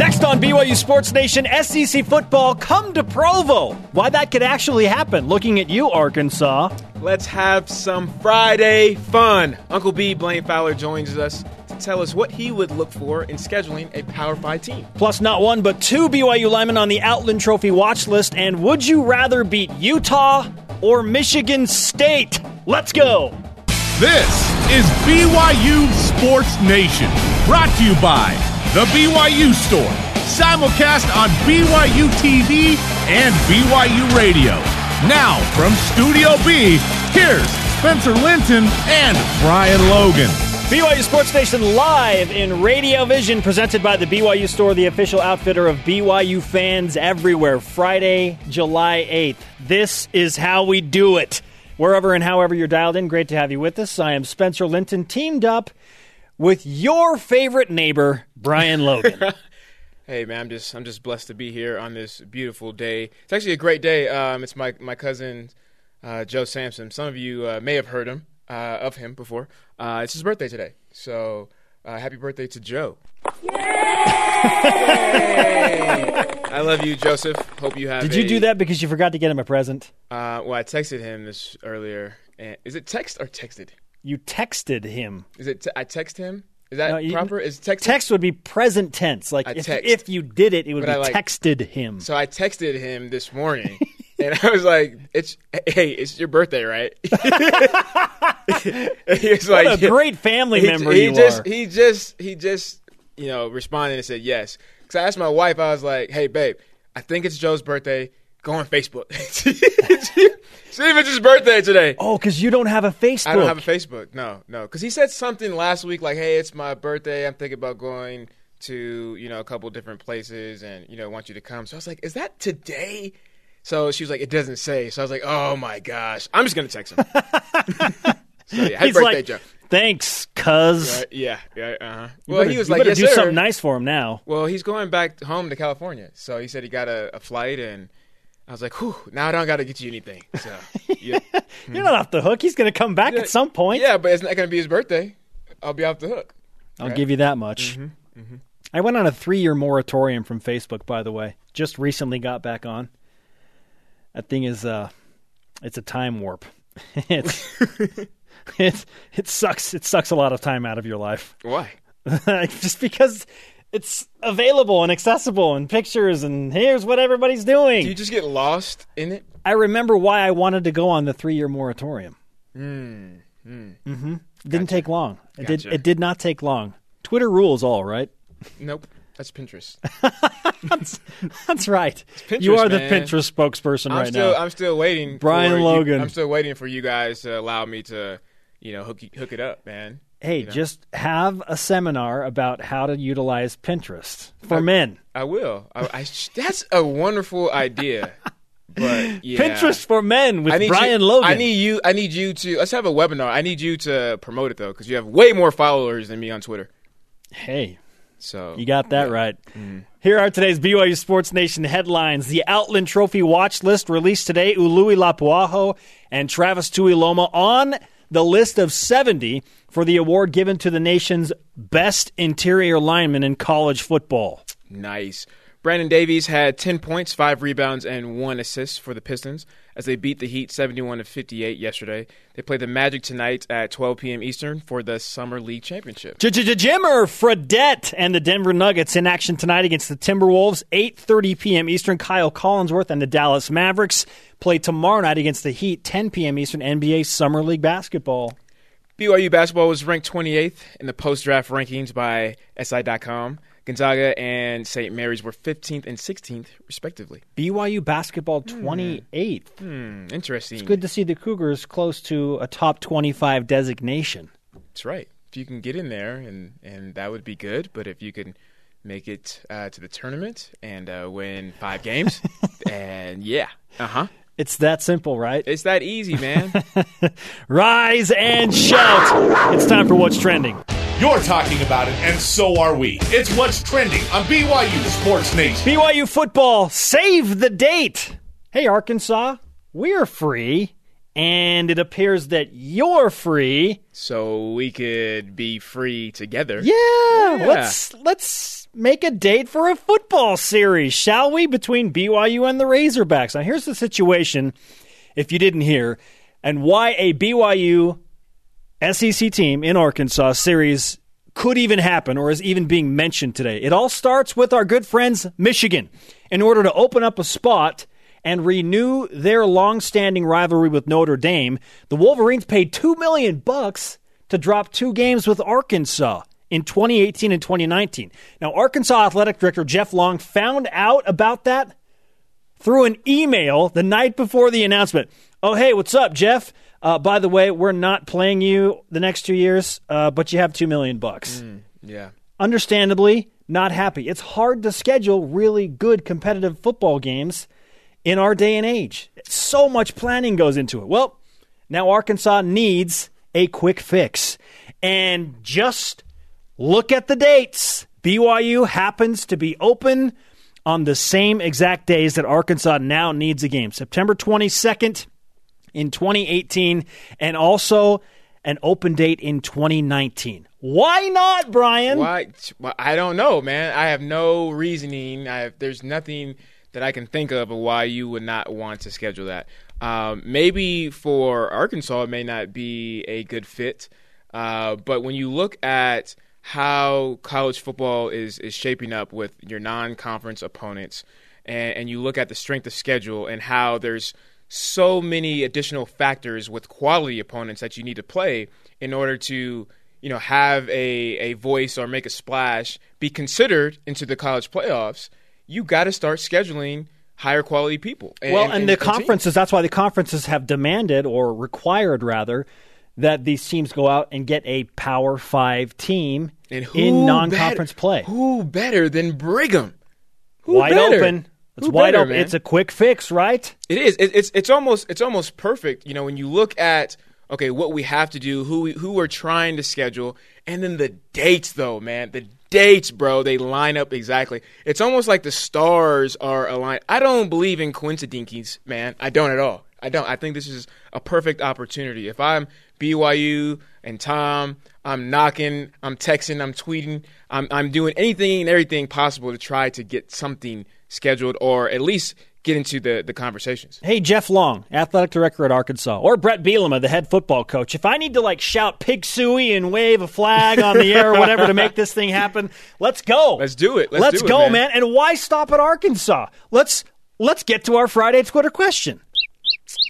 Next on BYU Sports Nation, SEC football come to Provo. Why that could actually happen, looking at you, Arkansas. Let's have some Friday fun. Uncle B, Blaine Fowler, joins us to tell us what he would look for in scheduling a Power 5 team. Plus, not one, but two BYU linemen on the Outland Trophy watch list. And would you rather beat Utah or Michigan State? Let's go. This is BYU Sports Nation, brought to you by The BYU Store, simulcast on BYU TV and BYU Radio. Now, from Studio B, here's Spencer Linton and Brian Logan. BYU Sports Station live in Radio Vision, presented by the BYU Store, the official outfitter of BYU fans everywhere. Friday, July 8th. This is how we do it. Wherever and however you're dialed in, great to have you with us. I am Spencer Linton, teamed up with your favorite neighbor, Brian Logan. Hey man, I'm just I'm just blessed to be here on this beautiful day. It's actually a great day. Um, it's my my cousin uh, Joe Sampson. Some of you uh, may have heard him uh, of him before. Uh, it's his birthday today, so uh, happy birthday to Joe. I love you, Joseph. Hope you have. Did you a- do that because you forgot to get him a present? Uh, well, I texted him this earlier. And is it text or texted? You texted him. Is it? T- I text him. Is that No, you- proper? Is text? Text would be present tense. Like if, if you did it, it would But be I like- texted him. So I texted him this morning, and I was like, "It's hey, it's your birthday, right?" He was like, what a great family he, member he you just are. he just he just you know responded and said yes. Because I asked my wife, I was like, "Hey, babe, I think it's Joe's birthday. Go on Facebook. See if it's his birthday today." oh, because you don't have a Facebook. I don't have a Facebook. No, no. Because he said something last week like, "Hey, it's my birthday. I'm thinking about going to you know a couple different places, and you know want you to come." So I was like, "Is that today?" So she was like, "It doesn't say." So I was like, "Oh my gosh, I'm just gonna text him." so yeah, happy He's birthday, like, Joe. Thanks, cuz. Yeah, yeah. Uh huh. You Well, better- he was you like, better "Yes, do sir." something nice for him now. Well, he's going back home to California, so he said he got a, a flight, and I was like, "Whew, now I don't got to get you anything." So yeah. You're not off the hook. He's going to come back at some point. yeah, but it's not gonna be his birthday. I'll be off the hook. I'll Right. give you that much. Mm-hmm, I went on a three year moratorium from Facebook, by the way. Just recently got back on. That thing is uh it's a time warp. it's it it sucks it sucks a lot of time out of your life. Why? Just because it's available and accessible and pictures and here's what everybody's doing. Do you just get lost in it? I remember why I wanted to go on the three year moratorium. Hmm. Mm-hmm. Didn't take long. It did. It did not take long. Twitter rules all, right? Nope. That's Pinterest. That's right. Pinterest, you are the. Pinterest spokesperson I'm right still now. I'm still waiting. Brian for you- Logan. I'm still waiting for you guys to allow me to, you know, hook hook it up, man. Hey, you know. just have a seminar about how to utilize Pinterest for I- men. I will. I, I, that's a wonderful idea. But yeah. Pinterest for men with Brian you, Logan. I need you. I need you to. Let's have a webinar. I need you to promote it though, because you have way more followers than me on Twitter. hey, So you got that right. Mm-hmm. Here are today's BYU Sports Nation headlines. The Outland Trophy watch list released today. Ului Lapuaho and Travis Tuiloma on the list of 70 for the award given to the nation's best interior lineman in college football. Nice. Brandon Davies had 10 points, 5 rebounds, and 1 assist for the Pistons as they beat the Heat 71 to 58 yesterday. They play the Magic tonight at 12 p.m. Eastern for the Summer League Championship. J Jimmer Fredette and the Denver Nuggets in action tonight against the Timberwolves, 8:30 p.m. Eastern. Kyle Collinsworth and the Dallas Mavericks play tomorrow night against the Heat, 10 p.m. Eastern. NBA Summer League basketball. BYU basketball was ranked 28th in the post-draft rankings by SI.com. Gonzaga and St. Mary's were 15th and 16th, respectively. BYU basketball 28th. Hmm, interesting. It's good to see the Cougars close to a top 25 designation. That's right. If you can get in there, and, and that would be good. But if you can make it uh, to the tournament and uh, win five games, and yeah, uh huh, It's that simple, right? it's that easy, man. Rise and shout. It's time for What's Trending. You're talking about it, and so are we. It's what's trending on BYU Sports Nation. BYU football, save the date. Hey, Arkansas, we're free, and it appears that you're free. so we could be free together. Yeah, let's let's make a date for a football series, shall we, between BYU and the Razorbacks. Now, here's the situation, if you didn't hear, and why a BYU SEC team in Arkansas series could even happen or is even being mentioned today. It all starts with our good friends Michigan. In order to open up a spot and renew their long-standing rivalry with Notre Dame, the Wolverines paid 2 million bucks to drop two games with Arkansas in 2018 and 2019. Now, Arkansas athletic director Jeff Long found out about that through an email the night before the announcement. Oh, hey, what's up, Jeff? Uh, by the way, we're not playing you the next two years, uh, but you have two million bucks. Yeah. Understandably, not happy. It's hard to schedule really good competitive football games in our day and age. So much planning goes into it. Well, now Arkansas needs a quick fix. And just look at the dates. BYU happens to be open on the same exact days that Arkansas now needs a game September 22nd in 2018, and also an open date in 2019. Why not, Brian? Why? Well, I don't know, man. I have no reasoning. I have, there's nothing that I can think of of why you would not want to schedule that. Um, maybe for Arkansas, it may not be a good fit. Uh, but when you look at how college football is is shaping up with your non-conference opponents, and, and you look at the strength of schedule and how there's so many additional factors with quality opponents that you need to play in order to you know have a, a voice or make a splash be considered into the college playoffs you got to start scheduling higher quality people and, well, and, and- the conferences, that's why the conferences have demanded or required, rather, that these teams go out and get a Power Five team in non conference better- play. who better than brigham Who wide better? open. It's Who wide better, open. man? It's a quick fix, right? It is. It, it's it's almost it's almost perfect. You know, when you look at okay, what we have to do, who we, who we're trying to schedule, and then the dates, though, man, the dates, bro, they line up exactly. It's almost like the stars are aligned. I don't believe in coincidences, man. I don't at all. I don't. I think this is a perfect opportunity. If I'm BYU and Tom, I'm knocking, I'm texting, I'm tweeting, I'm I'm doing anything and everything possible to try to get something scheduled or at least get into the, the conversations. Hey, Jeff Long, athletic director at Arkansas, or Bret Bielema, the head football coach. If I need to like shout "Pig Sooie" and wave a flag on the air or whatever to make this thing happen, let's go. Let's do it. Let's do it, go, man. man. And why stop at Arkansas? Let's let's get to our Friday Twitter question.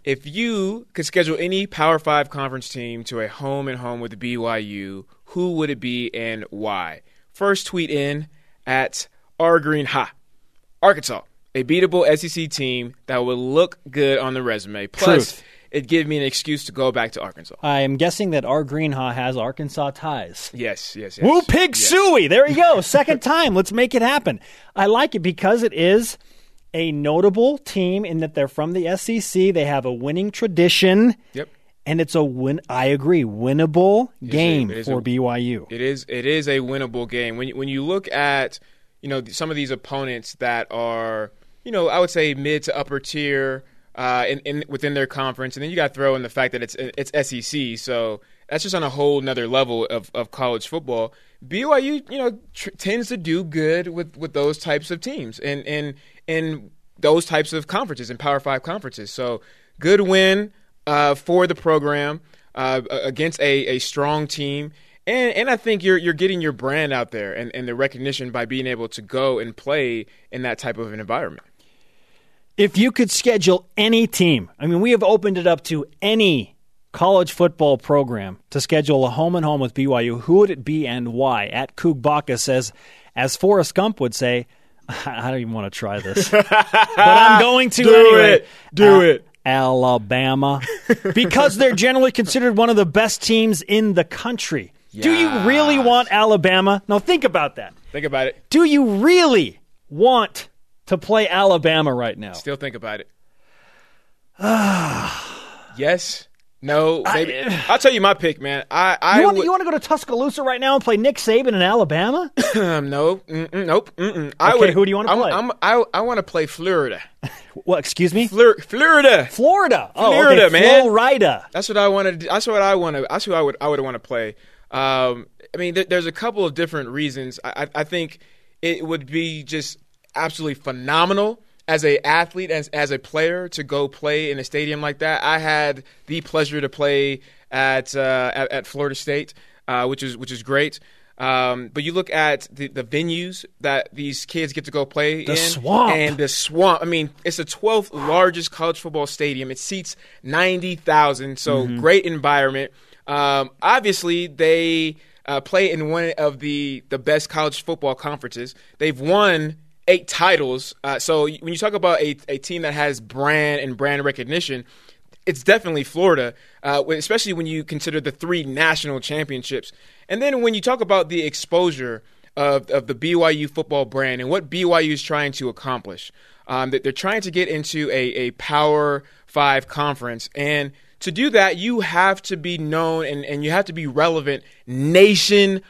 If you could schedule any Power Five conference team to a home and home with BYU, who would it be and why? First tweet in at R Green Ha. Arkansas, a beatable SEC team that would look good on the resume. Plus, Truth. it'd give me an excuse to go back to Arkansas. I am guessing that our Greenhaw has Arkansas ties. Yes, yes, yes. Woo Pig yes. Sooie. There you go. Second time. Let's make it happen. I like it because it is a notable team in that they're from the SEC. They have a winning tradition. Yep. And it's a win. I agree. Winnable game it is for a- BYU. It is it is a winnable game. When you, when you look at you know some of these opponents that are you know I would say mid to upper tier uh, in, in within their conference, and then you got to throw in the fact that it's it's SEC, so that's just on a whole nother level of, of college football. BYU you know tr- tends to do good with, with those types of teams and and in those types of conferences and Power Five conferences. So good win uh, for the program uh, against a, a strong team. And, and I think you're you're getting your brand out there and, and the recognition by being able to go and play in that type of an environment. If you could schedule any team, I mean, we have opened it up to any college football program to schedule a home and home with BYU, who would it be and why? At Kugbaka says, as Forrest Gump would say, I don't even want to try this, but I'm going to Do anyway. it. Do it. Alabama, because they're generally considered one of the best teams in the country. Do you really want Alabama? No, think about that. Think about it. Do you really want to play Alabama right now? Still think about it. yes. No. Maybe. I, will tell you my pick, man. I I You want, would, you want to go to Tuscaloosa right now and play Nick Saban in Alabama? um, no. Mm-mm, nope. Mm-mm. I Okay, would, who do you wanna I'm- play? I'm, I I want to play Florida. well, excuse me? Flor- Florida. Florida. Oh, Florida, okay. man. Florida. That's what I want to. That's what I want to. That's who I would. I would want to play. Um, I mean, there, there's a couple of different reasons. I, I, think it would be just absolutely phenomenal as a athlete as as a player to go play in a stadium like that. I had the pleasure to play at uh, at, at, Florida State, uh, which is which is great. Um, but you look at the, the venues that these kids get to go play the in, swamp. and the swamp. I mean, it's the 12th largest college football stadium. It seats 90,000, so Mm-hmm. great environment. Um, obviously, they uh, play in one of the the best college football conferences. They've won eight titles. Uh, so when you talk about a, a team that has brand and brand recognition, it's definitely Florida, uh, especially when you consider the three national championships. And then when you talk about the exposure of, of the BYU football brand and what BYU is trying to accomplish, um, that they're trying to get into a, a Power Five conference. And to do that, you have to be known and, and you have to be relevant nationwide.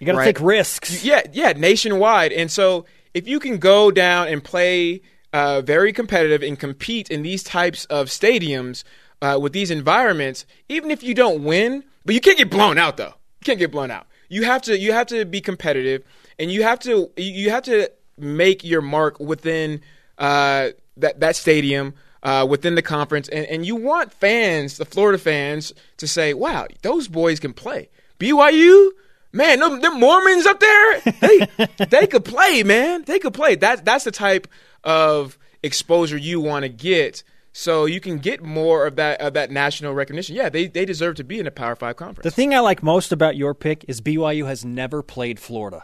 You got to right? take risks. Yeah, yeah, nationwide. And so if you can go down and play uh, very competitive and compete in these types of stadiums uh, with these environments, even if you don't win, but you can't get blown out though. You can't get blown out. You have to you have to be competitive, and you have to you have to make your mark within uh, that that stadium. Uh, within the conference, and, and you want fans, the Florida fans, to say, "Wow, those boys can play." BYU, man, them, them Mormons up there, they they could play, man. They could play. That's that's the type of exposure you want to get, so you can get more of that of that national recognition. Yeah, they they deserve to be in a Power Five conference. The thing I like most about your pick is BYU has never played Florida.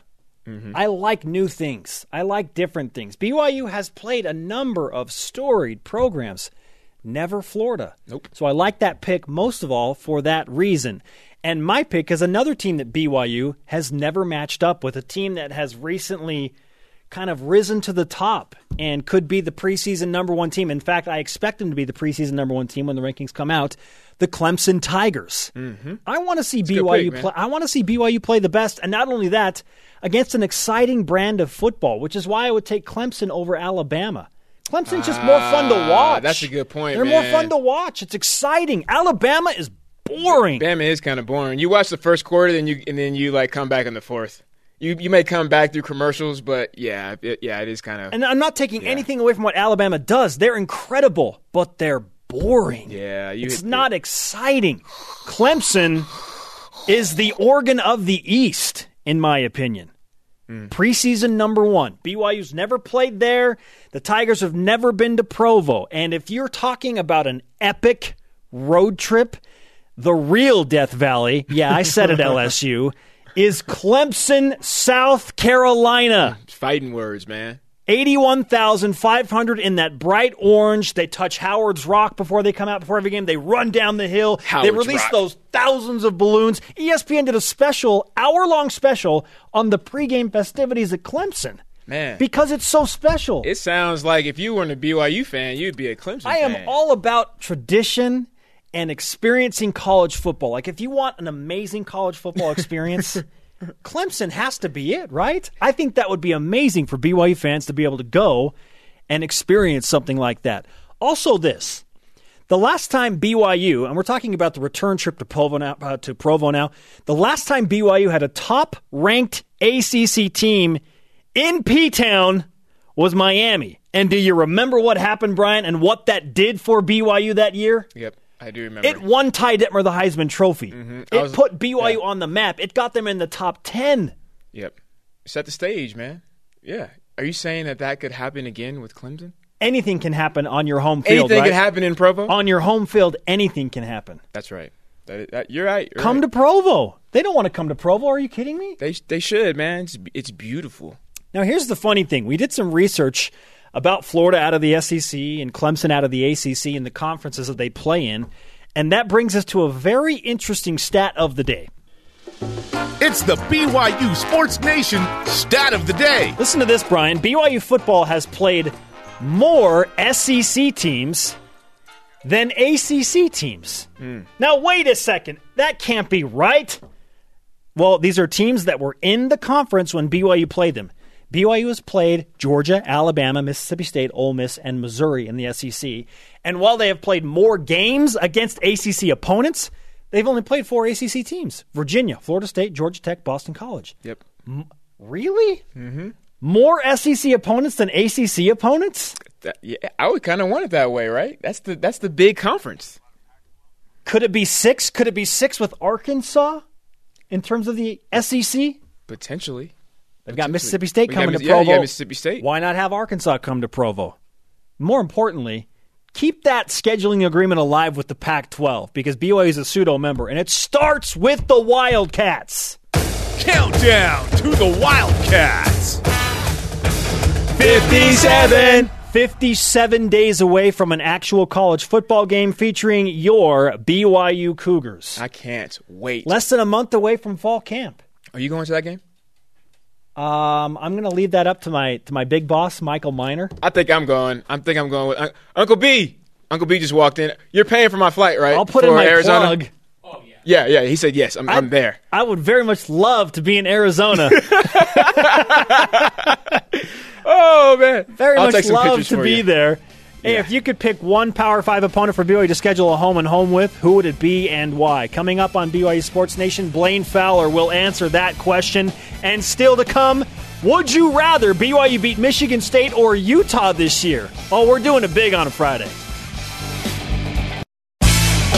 I like new things. I like different things. BYU has played a number of storied programs, never Florida. Nope. So I like that pick most of all for that reason. And my pick is another team that BYU has never matched up with, a team that has recently kind of risen to the top and could be the preseason number one team. In fact, I expect them to be the preseason number one team when the rankings come out. The Clemson Tigers. Mm-hmm. I want to see good BYU pick, play. I want to see BYU play the best, and not only that, against an exciting brand of football, which is why I would take Clemson over Alabama. Clemson's just more fun to Ah, watch. that's a good point, They're more fun to watch. It's exciting. Alabama is boring. Bama is kind of boring. You watch the first quarter, then you and then you like come back in the fourth. You you may come back through commercials, but yeah, it, yeah, it is kind of And I'm not taking anything away from what Alabama does. They're incredible, but they're boring. yeah. You It's not exciting. Clemson is the Oregon of the East, in my opinion. Hmm. Preseason number one. BYU's never played there. The Tigers have never been to Provo. And if you're talking about an epic road trip, the real Death Valley, yeah, I said it, LSU, is Clemson, South Carolina. fighting words, man. 81,500 in that bright orange. They touch Howard's Rock before they come out before every game. They run down the hill. Howard's they release Rock. those thousands of balloons. ESPN did a special, hour long special on the pregame festivities at Clemson. Man. Because it's so special. It sounds like if you weren't a BYU fan, you'd be a Clemson I am fan. all about tradition and experiencing college football. Like, if you want an amazing college football experience, Clemson has to be it, right? I think that would be amazing for BYU fans to be able to go and experience something like that. Also, this. The last time BYU, and we're talking about the return trip to Provo now, uh, to Provo now, the last time BYU had a top ranked ACC team in P Town was Miami. And do you remember what happened, Brian, and what that did for BYU that year? Yep, I do remember. It won Ty Detmer the Heisman Trophy. Mm-hmm. It was- put BYU yeah. on the map. It got them in the top 10. yep, set the stage, man. Yeah. Are you saying that that could happen again with Clemson? Anything can happen on your home field. Anything right? could happen in Provo. On your home field, anything can happen. That's right. That, that, you're right. you're Come right. to Provo. They don't want to come to Provo. Are you kidding me? They they should, man. It's, it's beautiful. Now, here's the funny thing. We did some research about Florida out of the SEC and Clemson out of the ACC and the conferences that they play in. And that brings us to a very interesting stat of the day. It's the BYU Sports Nation stat of the day. Listen to this, Brian. BYU football has played more SEC teams than ACC teams. Hmm. Now, wait a second. That can't be right. Well, these are teams that were in the conference when BYU played them. BYU has played Georgia, Alabama, Mississippi State, Ole Miss, and Missouri in the SEC. And while they have played more games against ACC opponents, they've only played four ACC teams Virginia, Florida State, Georgia Tech, Boston College. Yep. Really? Mm-hmm. More SEC opponents than ACC opponents? That- yeah, I would kind of want it that way, right? That's the that's the big conference. Could it be six? Could it be six with Arkansas in terms of the SEC? Potentially. They've got Mississippi State We got coming Miss- to yeah, you Provo. got Mississippi State. Why not have Arkansas come to Provo? More importantly, keep that scheduling agreement alive with the Pac 12 because BYU is a pseudo member, and it starts with the Wildcats. Countdown to the Wildcats. 57. 57 days away from an actual college football game featuring your BYU Cougars. I can't wait. Less than a month away from fall camp. Are you going to that game? Um, I'm going to leave that up to my to my big boss, Michael Miner. I think I'm going. I think I'm going with Un- Uncle B. Uncle B just walked in. You're paying for my flight, right? I'll put for in my Arizona. plug. Yeah, yeah. yeah. He said yes. I'm, I'm there. I would very much love to be in Arizona. Oh man, very I'll much love to be you. there. Hey, if you could pick one Power Five opponent for BYU to schedule a home and home with, who would it be and why? Coming up on BYU Sports Nation, Blaine Fowler will answer that question. And still to come, would you rather BYU beat Michigan State or Utah this year? Oh, we're doing it big on a Friday.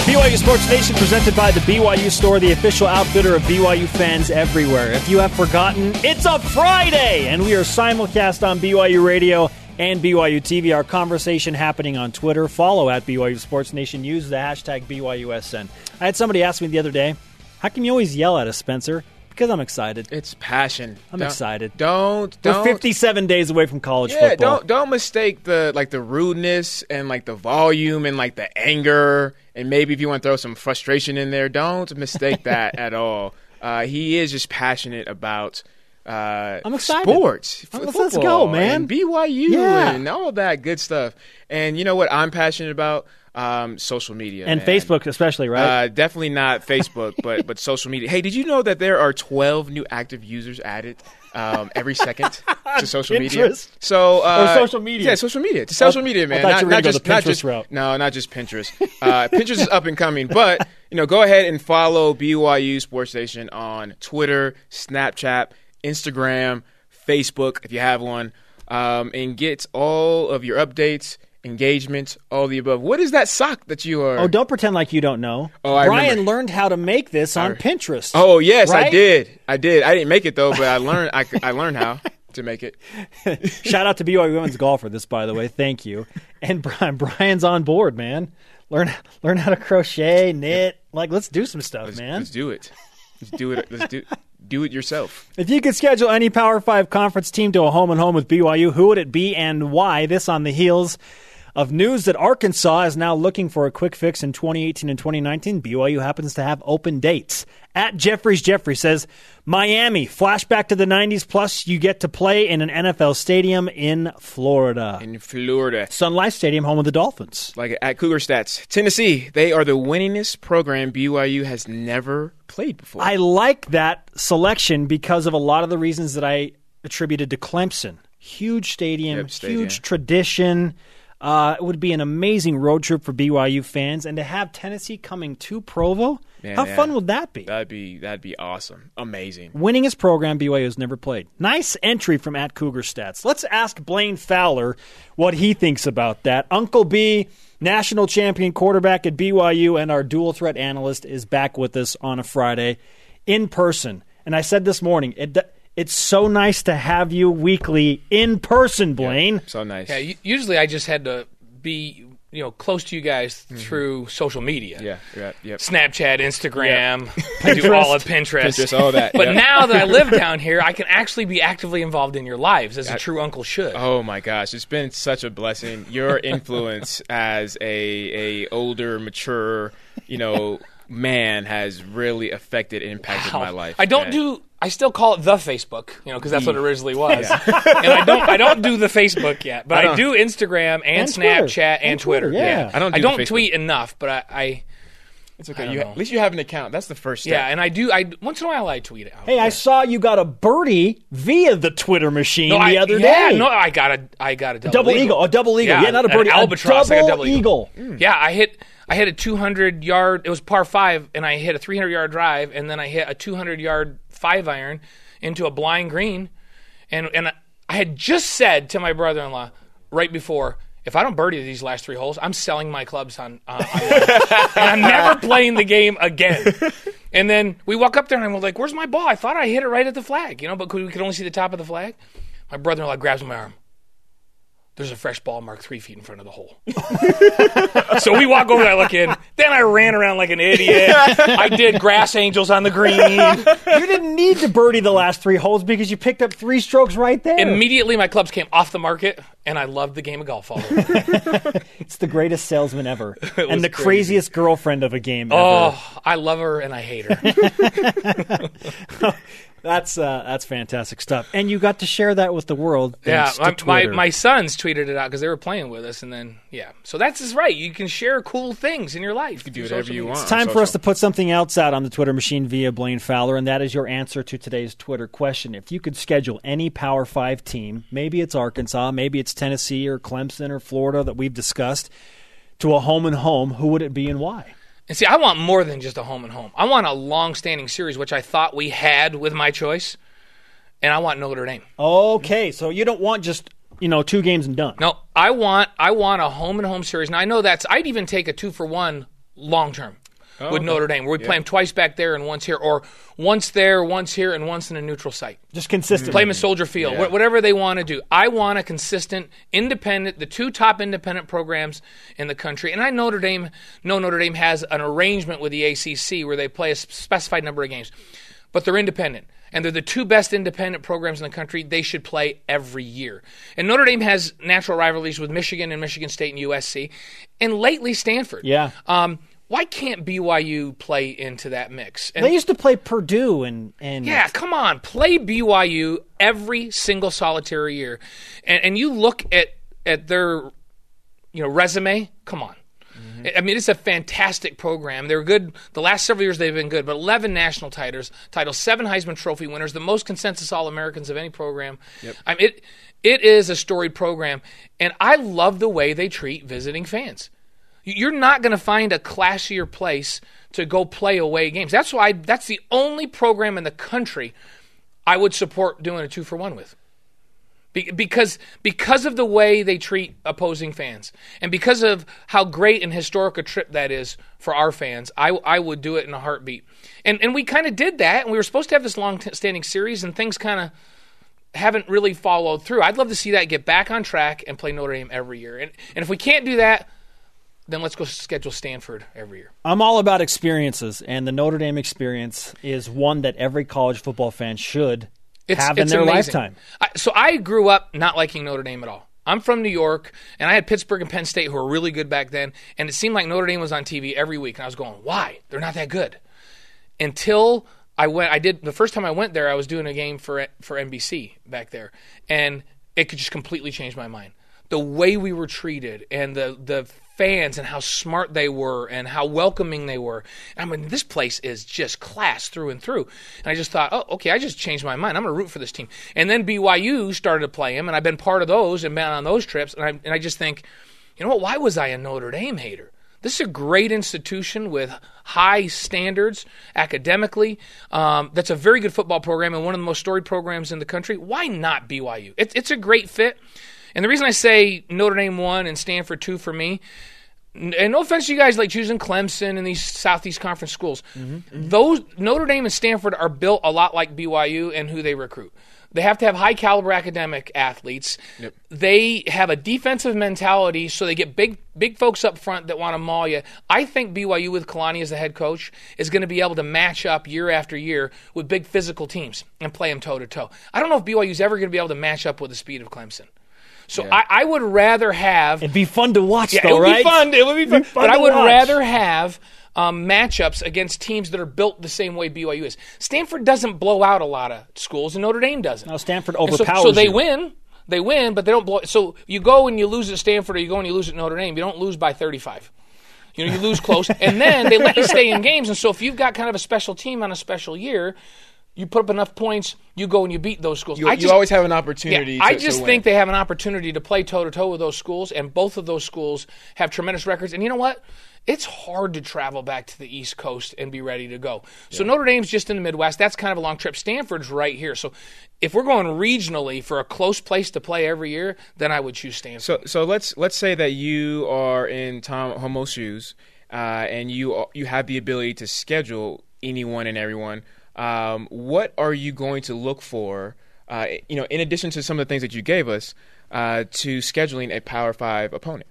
BYU Sports Nation presented by the BYU Store, the official outfitter of BYU fans everywhere. If you have forgotten, it's a Friday, and we are simulcast on BYU Radio and BYU TV. Our conversation happening on Twitter. Follow at BYU Sports Nation. Use the hashtag BYUSN. I had somebody ask me the other day, "How come you always yell at us, Spencer?" Because I'm excited. It's passion. I'm Don't- excited. Don't We're 57 days away from college Yeah, football. don't don't mistake the like the rudeness and like the volume and like the anger and maybe if you want to throw some frustration in there, don't mistake that at all. Uh, he is just passionate about uh, I'm excited. sports. f- Let's- let's go, man. And BYU Yeah. and all that good stuff. And you know what I'm passionate about? Um, social media and man. Facebook, especially, right? Uh, definitely not Facebook, but but social media. Hey, did you know that there are 12 new active users added um, every second to social media? So uh, Or social media? Yeah, social media. To social media, man. not, not just not Pinterest just route. no, not just Pinterest. Uh, Pinterest is up and coming, but you know, go ahead and follow BYU Sports Station on Twitter, Snapchat, Instagram, Facebook if you have one, um, and get all of your updates. Engagement, all the above. What is that sock that you are? oh, don't pretend like you don't know. Oh, I Brian remember. learned how to make this on Pinterest. Oh yes, I did. I did. I didn't make it though, but I learned. I, I learned how to make it. Shout out to BYU women's golf for this, by the way. Thank you. And Brian, Brian's on board, man. Learn learn how to crochet, knit. Like, let's do some stuff, Let's, man. let's do it. Let's do it. Let's do do it yourself. If you could schedule any Power Five conference team to a home and home with BYU, who would it be and why? This on the heels of news that Arkansas is now looking for a quick fix in 2018 and 2019. BYU happens to have open dates. At Jeffries Jeffrey says, Miami, flashback to the 90s, plus you get to play in an NFL stadium in Florida. In Florida, Sun Life Stadium, home of the Dolphins. like at Cougar Stats, Tennessee, they are the winningest program BYU has never played before. I like that selection because of a lot of the reasons that I attributed to Clemson. Huge stadium, Yep, stadium. huge tradition. Uh, it would be an amazing road trip for BYU fans, and to have Tennessee coming to Provo, Man, how yeah. fun would that be? that'd be that'd be awesome, amazing. Winningest program BYU has never played. Nice entry from at Cougar Stats. Let's ask Blaine Fowler what he thinks about that. Uncle B, national champion quarterback at BYU, and our dual threat analyst is back with us on a Friday in person. And I said this morning, it, it's so nice to have you weekly in person, Blaine. So nice. Yeah, usually I just had to be, you know, close to you guys mm-hmm. through social media. yeah, yeah, yep. Snapchat, Instagram, I do all of Pinterest. Pinterest, all that. But yep. now that I live down here, I can actually be actively involved in your lives as a true uncle should. Oh my gosh, it's been such a blessing. Your influence as a a older, mature, you know, man has really affected and impacted my life. I don't man. do. I still call it the Facebook, you know, because that's what it mm. originally was. and I don't. I don't do the Facebook yet, but I, don't- do Instagram and, And Twitter. Snapchat and, And Twitter, Twitter. yeah. I don't do I don't tweet enough, but I. I It's okay. don't You, know. at least you have an account. That's the first step. yeah, and I do. I once in a while I tweet out. Hey, I saw you got a birdie via the Twitter machine No, the I, other yeah, day. no, I got a, I got a double, double eagle. a double eagle. Yeah, not a an birdie, albatross, a like double, a double eagle. Mm. Yeah, I hit, I hit a 200 yard. It was par five, and I hit a 300 yard drive, and then I hit a 200 yard five iron into a blind green and and I had just said to my brother-in-law right before. If I don't birdie these last three holes, I'm selling my clubs on. Uh, on and I'm never playing the game again. And then we walk up there and I'm like, "Where's my ball? I thought I hit it right at the flag, you know, but we could only see the top of the flag." My brother-in-law grabs my arm. There's a fresh ball marked three feet in front of the hole. so we walk over there, I look in. Then I ran around like an idiot. I did grass angels on the green. You didn't need to birdie the last three holes because you picked up three strokes right there. Immediately, my clubs came off the market, and I loved the game of golf all over. it's the greatest salesman ever, and the crazy. craziest girlfriend of a game ever. Oh, I love her and I hate her. That's uh, that's fantastic stuff, and you got to share that with the world. yeah, to my, my my sons tweeted it out because they were playing with us, and then yeah. So that's just right. You can share cool things in your life. You can do whatever you want. It's time for us to put something else out on the Twitter machine via Blaine Fowler, and that is your answer to today's Twitter question. If you could schedule any Power Five team, maybe it's Arkansas, maybe it's Tennessee or Clemson or Florida that we've discussed, to a home and home, who would it be and why? And see, I want more than just a home and home. I want a long-standing series, which I thought we had with my choice, and I want Notre Dame. Okay, so you don't want just you know two games and done. No, I want I want a home and home series. Now I know that's I'd even take a two for one long term with Notre Dame, where we play them twice back there and once here, or once there, once here, and once in a neutral site. Just consistent. Play them at Soldier Field, wh- whatever they want to do. I want a consistent, independent, the two top independent programs in the country. And I know Notre Dame, know Notre Dame has an arrangement with the ACC where they play a specified number of games, but they're independent. And they're the two best independent programs in the country. They should play every year. And Notre Dame has natural rivalries with Michigan and Michigan State and USC, and lately Stanford. Yeah. Um, why can't BYU play into that mix? And They used to play Purdue and and yeah, come on. Play BYU every single solitary year. And and you look at at their you know resume, come on. Mm-hmm. I mean, it's a fantastic program. They're good. The last several years they've been good, but 11 national titles, titles, seven Heisman Trophy winners, the most consensus All Americans of any program. Yep. I mean, it it is a storied program, and I love the way they treat visiting fans. You're not going to find a classier place to go play away games. That's why that's the only program in the country I would support doing a two for one with. Be- because because of the way they treat opposing fans and because of how great and historic a trip that is for our fans, I, I would do it in a heartbeat. And and we kind of did that. And we were supposed to have this long standing series, and things kind of haven't really followed through. I'd love to see that get back on track and play Notre Dame every year. And and if we can't do that, then let's go schedule Stanford every year. I'm all about experiences, and the Notre Dame experience is one that every college football fan should It's, have in their amazing. lifetime. I, so I grew up not liking Notre Dame at all. I'm from New York, and I had Pittsburgh and Penn State who were really good back then, and it seemed like Notre Dame was on TV every week, and I was going, "Why? They're not that good." Until I went, I did the first time I went there, I was doing a game for for NBC back there, and it could just completely change my mind. The way we were treated, and the the fans, and how smart they were, and how welcoming they were. I mean, this place is just class through and through. And I just thought, oh, okay, I just changed my mind. I'm going to root for this team. And then BYU started to play him, and I've been part of those and been on those trips, and I and I just think, you know what? Why was I a Notre Dame hater? This is a great institution with high standards academically. Um, that's a very good football program and one of the most storied programs in the country. Why not BYU? It's it's a great fit. And the reason I say Notre Dame one and Stanford two for me, and no offense to you guys like choosing Clemson and these Southeast Conference schools, mm-hmm. those Notre Dame and Stanford are built a lot like BYU and who they recruit. They have to have high caliber academic athletes. They have a defensive mentality, so they get big big folks up front that want to maul you. I think BYU with Kalani as the head coach is going to be able to match up year after year with big physical teams and play them toe to toe. I don't know if BYU is ever going to be able to match up with the speed of Clemson. So I, I would rather have It'd be fun to watch, yeah, though, it would right? be fun. It would be fun. fun but I would watch. rather have um, matchups against teams that are built the same way BYU is. Stanford doesn't blow out a lot of schools, and Notre Dame doesn't. No, Stanford And so, so they you. win. They win, but they don't blow. So you go and you lose at Stanford, or you go and you lose at Notre Dame. You don't lose by thirty-five. You know, you lose close, and then they let you stay in games. And so if you've got kind of a special team on a special year, you put up enough points, you go and you beat those schools. You, I you always have an yeah, opportunity. I just to think they have an opportunity to play toe to toe with those schools, and both of those schools have tremendous records. And you know what? it's hard to travel back to the East Coast and be ready to go. So Notre Dame's just in the Midwest. That's kind of a long trip. Stanford's right here. So if we're going regionally for a close place to play every year, then I would choose Stanford. So so let's let's say that you are in Tom Holmoe's shoes, uh, and you you have the ability to schedule anyone and everyone. Um, what are you going to look for? Uh, you know, in addition to some of the things that you gave us, uh, to scheduling a Power Five opponent.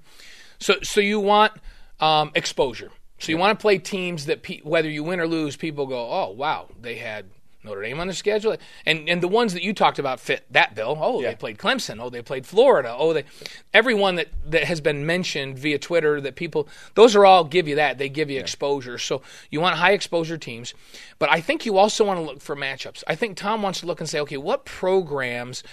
So, so you want um, exposure. So you want to play teams that, pe- whether you win or lose, people go, "Oh, wow, they had Notre Dame on their schedule," and and the ones that you talked about fit that bill. Oh, Yeah. they played Clemson. Oh, they played Florida. Oh, they everyone that that has been mentioned via Twitter that people those are all give you that they give you exposure. So you want high exposure teams, but I think you also want to look for matchups. I think Tom wants to look and say, okay, what programs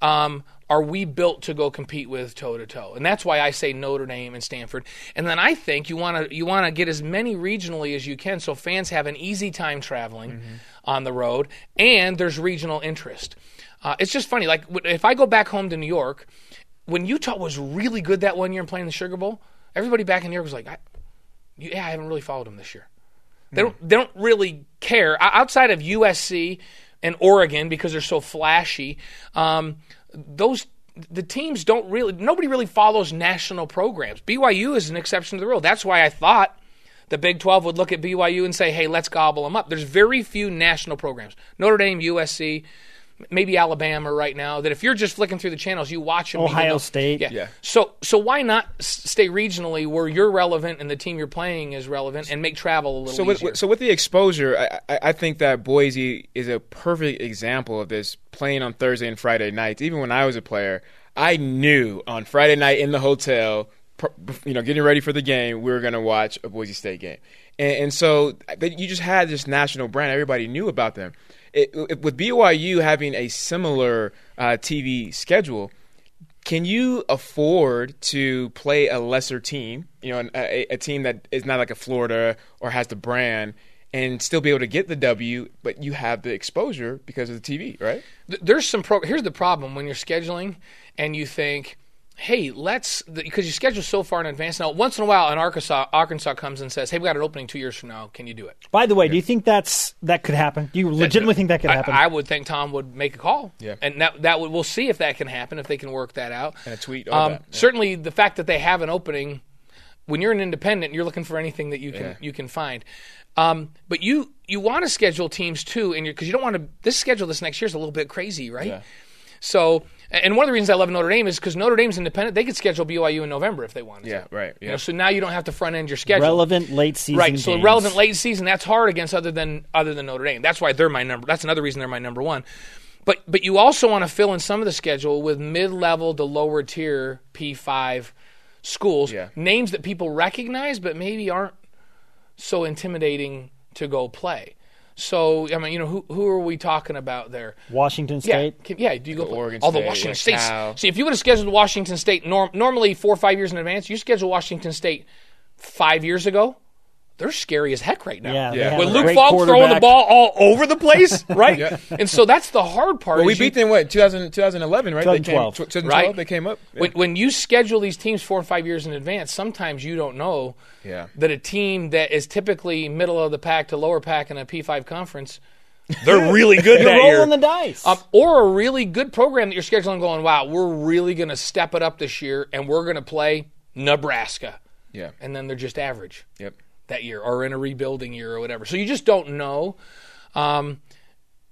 um, are we built to go compete with toe to toe? And that's why I say Notre Dame and Stanford. And then I think you want to you want to get as many regionally as you can, so fans have an easy time traveling on the road, and there's regional interest. Uh, it's just funny. Like if I go back home to New York, when Utah was really good that one year and playing the Sugar Bowl, everybody back in New York was like, I, "Yeah, I haven't really followed them this year." They don't. They don't really care outside of USC and Oregon because they're so flashy. Um, those the teams don't really. Nobody really follows national programs. BYU is an exception to the rule. That's why I thought the Big 12 would look at BYU and say, "Hey, let's gobble them up." There's very few national programs. Notre Dame, USC. Maybe Alabama right now. That if you're just flicking through the channels, you watch them. you Ohio know- State. Yeah. Yeah. So so why not stay regionally where you're relevant and the team you're playing is relevant and make travel a little So with, easier? with- so with the exposure, I, I, I think that Boise is a perfect example of this. Playing on Thursday and Friday nights, even when I was a player, I knew on Friday night in the hotel, pr- you know, getting ready for the game, we were going to watch a Boise State game, and, and so that you just had this national brand. Everybody knew about them. It, it- with BYU having a similar uh, TV schedule, can you afford to play a lesser team, you know, a, a team that is not like a Florida or has the brand, and still be able to get the W, but you have the exposure because of the TV, right? There's some pro- here's the problem when you're scheduling and you think hey let's because you schedule so far in advance now once in a while an arkansas arkansas comes and says hey we got an opening two years from now can you do it By the way, do you think that's that could happen? Do you legitimately think that could I- happen? I, would think tom would make a call Yeah. and that, that would we'll see if that can happen if they can work that out And a tweet, all um, that, yeah. certainly the fact that they have an opening when you're an independent you're looking for anything that you can Yeah. you can find um, but you you want to schedule teams too and because you don't want to this schedule this next year is a little bit crazy right Yeah. so, and one of the reasons I love Notre Dame is because Notre Dame's independent. They could schedule BYU in November if they wanted Yeah, to. right. You know, so now you don't have to front end your schedule. relevant late season. Right. So games. relevant late season, that's hard against other than other than Notre Dame. That's why they're my number. That's another reason they're my number one. But but you also want to fill in some of the schedule with mid level to lower tier P five schools, Yeah. names that people recognize but maybe aren't so intimidating to go play. So I mean, you know, who who are we talking about there? Washington State. can- yeah. Do you go play- Oregon all the Washington yeah, State? Cal. See, if you would have scheduled Washington State norm, normally four or five years in advance, you schedule Washington State five years ago. They're scary as heck right now. Yeah, Yeah. have With Luke Falk throwing the ball all over the place, right? And so that's the hard part. Well, we is you- beat them what 2000, 2011, right? They came, 2012. 2012, Right. They came up. Yeah. When, when you schedule these teams four or five years in advance, sometimes you don't know Yeah. that a team that is typically middle of the pack to lower pack in a P5 conference, they're really good You're that year. rolling the dice. Um, or a really good program that you're scheduling going, wow, we're really going to step it up this year and we're going to play Nebraska. yeah. And then they're just average Yep. That year or in a rebuilding year or whatever. So you just don't know. Um,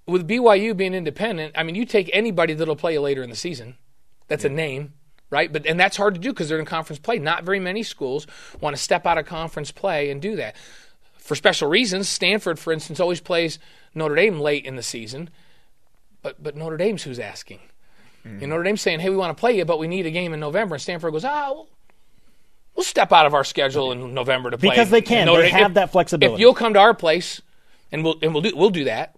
with BYU being independent, I mean, you take anybody that'll play you later in the season. That's a name, right? But and that's hard to do because they're in conference play. Not very many schools want to step out of conference play and do that for special reasons. Stanford, for instance, always plays Notre Dame late in the season, but but Notre Dame's who's asking. You know, Notre Dame's saying, "Hey, we want to play you, but we need a game in November." And Stanford goes, "Ah, we'll, we'll step out of our schedule in November to play." Because they can. They have If- that flexibility. If you'll come to our place, and we'll and we'll do we'll do that.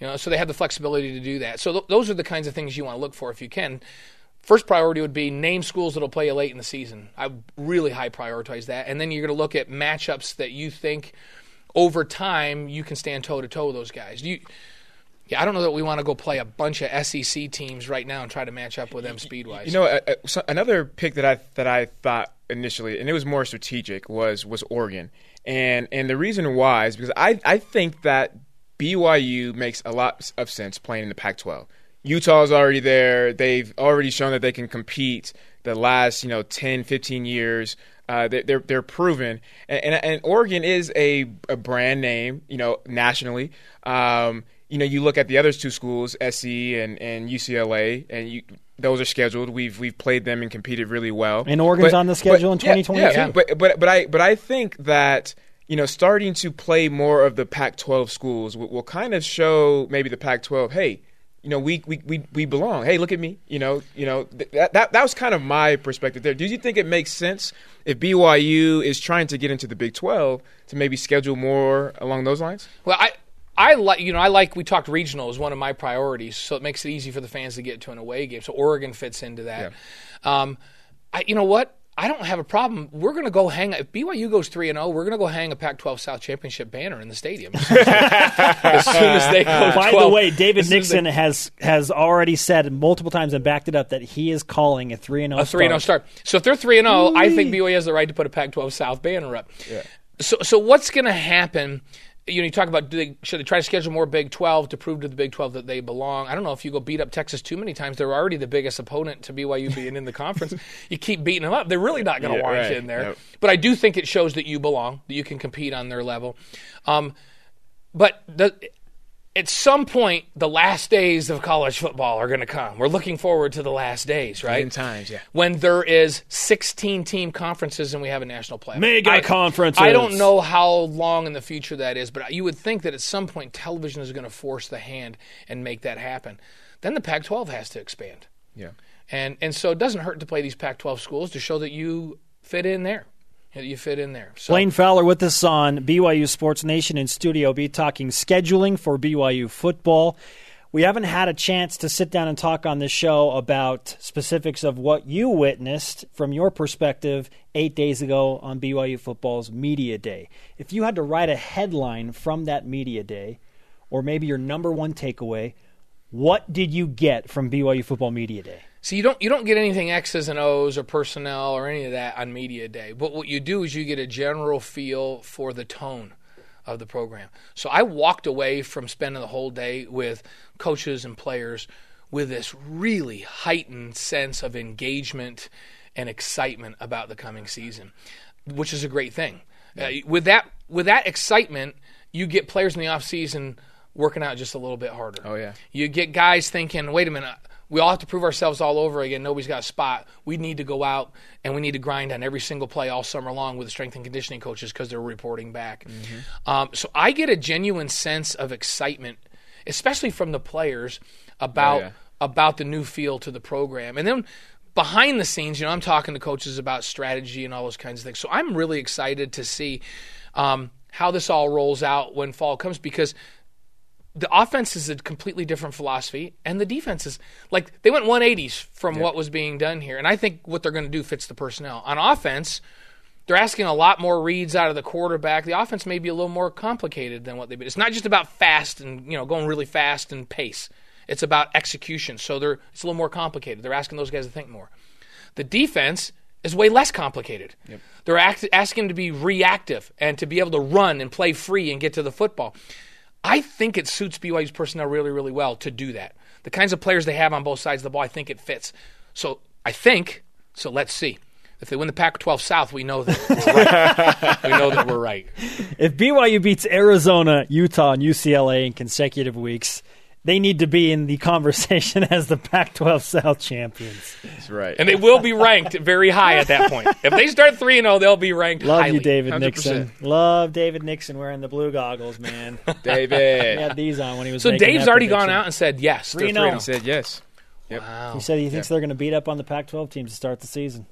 You know, so they have the flexibility to do that. So th- those are the kinds of things you want to look for if you can. First priority would be name schools that'll play you late in the season. I really high prioritize that, and then you're going to look at matchups that you think over time you can stand toe to toe with those guys. Do you Yeah, I don't know that we want to go play a bunch of SEC teams right now and try to match up with them speed wise. You know, another pick that I that I thought initially, and it was more strategic, was was Oregon, and and the reason why is because I I think that BYU makes a lot of sense playing in the Pac-12. Utah's already there; they've already shown that they can compete. The last you know 10, 15 years. Uh, they're they're proven, and, and, and Oregon is a, a brand name, you know, nationally. Um, you know, you look at the other two schools, SC and, and UCLA, and you, those are scheduled. We've we've played them and competed really well. And Oregon's But- on the schedule but- in yeah, 2022. Yeah, but but but I but I think that you know starting to play more of the Pac-12 schools will, will kind of show maybe the Pac-12, hey, you know we, we we we belong. Hey, look at me. You know you know th- that that that was kind of my perspective there. Do you think it makes sense if BYU is trying to get into the Big 12 to maybe schedule more along those lines? Well, I I like you know I like we talked regional is one of my priorities, so it makes it easy for the fans to get to an away game. So Oregon fits into that. Um, I you know what I don't have a problem. We're going to go hang. If BYU goes three and zero, we're going to go hang a Pac-12 South championship banner in the stadium as soon as they go. By 12 the way, David as soon as they- Nixon has has already said multiple times and backed it up that he is calling a three and zero a three and zero start. So if they're three and zero, I think BYU has the right to put a Pac-12 South banner up. So so what's going to happen? You know, you talk about do they, should they try to schedule more Big 12 to prove to the Big 12 that they belong? I don't know if you go beat up Texas too many times. They're already the biggest opponent to BYU being in the conference. You keep beating them up, they're really not going to Yeah, want right. you in there. But I do think it shows that you belong, that you can compete on their level. Um, but the, at some point, the last days of college football are going to come. We're looking forward to the last days, right? In times, yeah. When there is 16 team conferences and we have a national playoff. Mega I- conferences. I don't know how long in the future that is, but you would think that at some point television is going to force the hand and make that happen. Then the Pac-12 has to expand. Yeah. And and so it doesn't hurt to play these Pac-12 schools to show that you fit in there. You fit in there. So Blaine Fowler with us on BYU Sports Nation in Studio B talking scheduling for BYU football. We haven't had a chance to sit down and talk on this show about specifics of what you witnessed from your perspective eight days ago on BYU football's Media Day. If you had to write a headline from that Media Day, or maybe your number one takeaway, what did you get from BYU Football Media Day? So you don't you don't get anything X's and O's or personnel or any of that on media day. But what you do is you get a general feel for the tone of the program. So I walked away from spending the whole day with coaches and players with this really heightened sense of engagement and excitement about the coming season, which is a great thing. Uh, with that with that excitement, you get players in the off season working out just a little bit harder. Oh, yeah. You get guys thinking, wait a minute, we all have to prove ourselves all over again. Nobody's got a spot. We need to go out and we need to grind on every single play all summer long with the strength and conditioning coaches because they're reporting back. Um, so I get a genuine sense of excitement, especially from the players, about yeah. about the new feel to the program. And then behind the scenes, you know, I'm talking to coaches about strategy and all those kinds of things. So I'm really excited to see um, how this all rolls out when fall comes because the offense is a completely different philosophy, and the defense is like they went 180s from what was being done here. And I think what they're going to do fits the personnel. On offense, they're asking a lot more reads out of the quarterback. The offense may be a little more complicated than what they've been. It's not just about fast and you know going really fast and pace. It's about execution. So they're it's a little more complicated. They're asking those guys to think more. The defense is way less complicated. They're act- asking to be reactive and to be able to run and play free and get to the football. I think it suits BYU's personnel really, really well to do that. The kinds of players they have on both sides of the ball, I think it fits. So I think. So let's see. If they win the Pac-12 South, we know that right. we know that we're right. If BYU beats Arizona, Utah, and UCLA in consecutive weeks, they need to be in the conversation as the Pac 12 South champions. That's right. And they will be ranked very high at that point. If they start 3 0, they'll be ranked Love highly. you, David 100%. Nixon. Love David Nixon wearing the blue goggles, man. he David. had these on when he was So Dave's that already gone out and said yes. 3-0. 3-0. He said yes. He said he thinks they're going to beat up on the Pac 12 teams to start the season.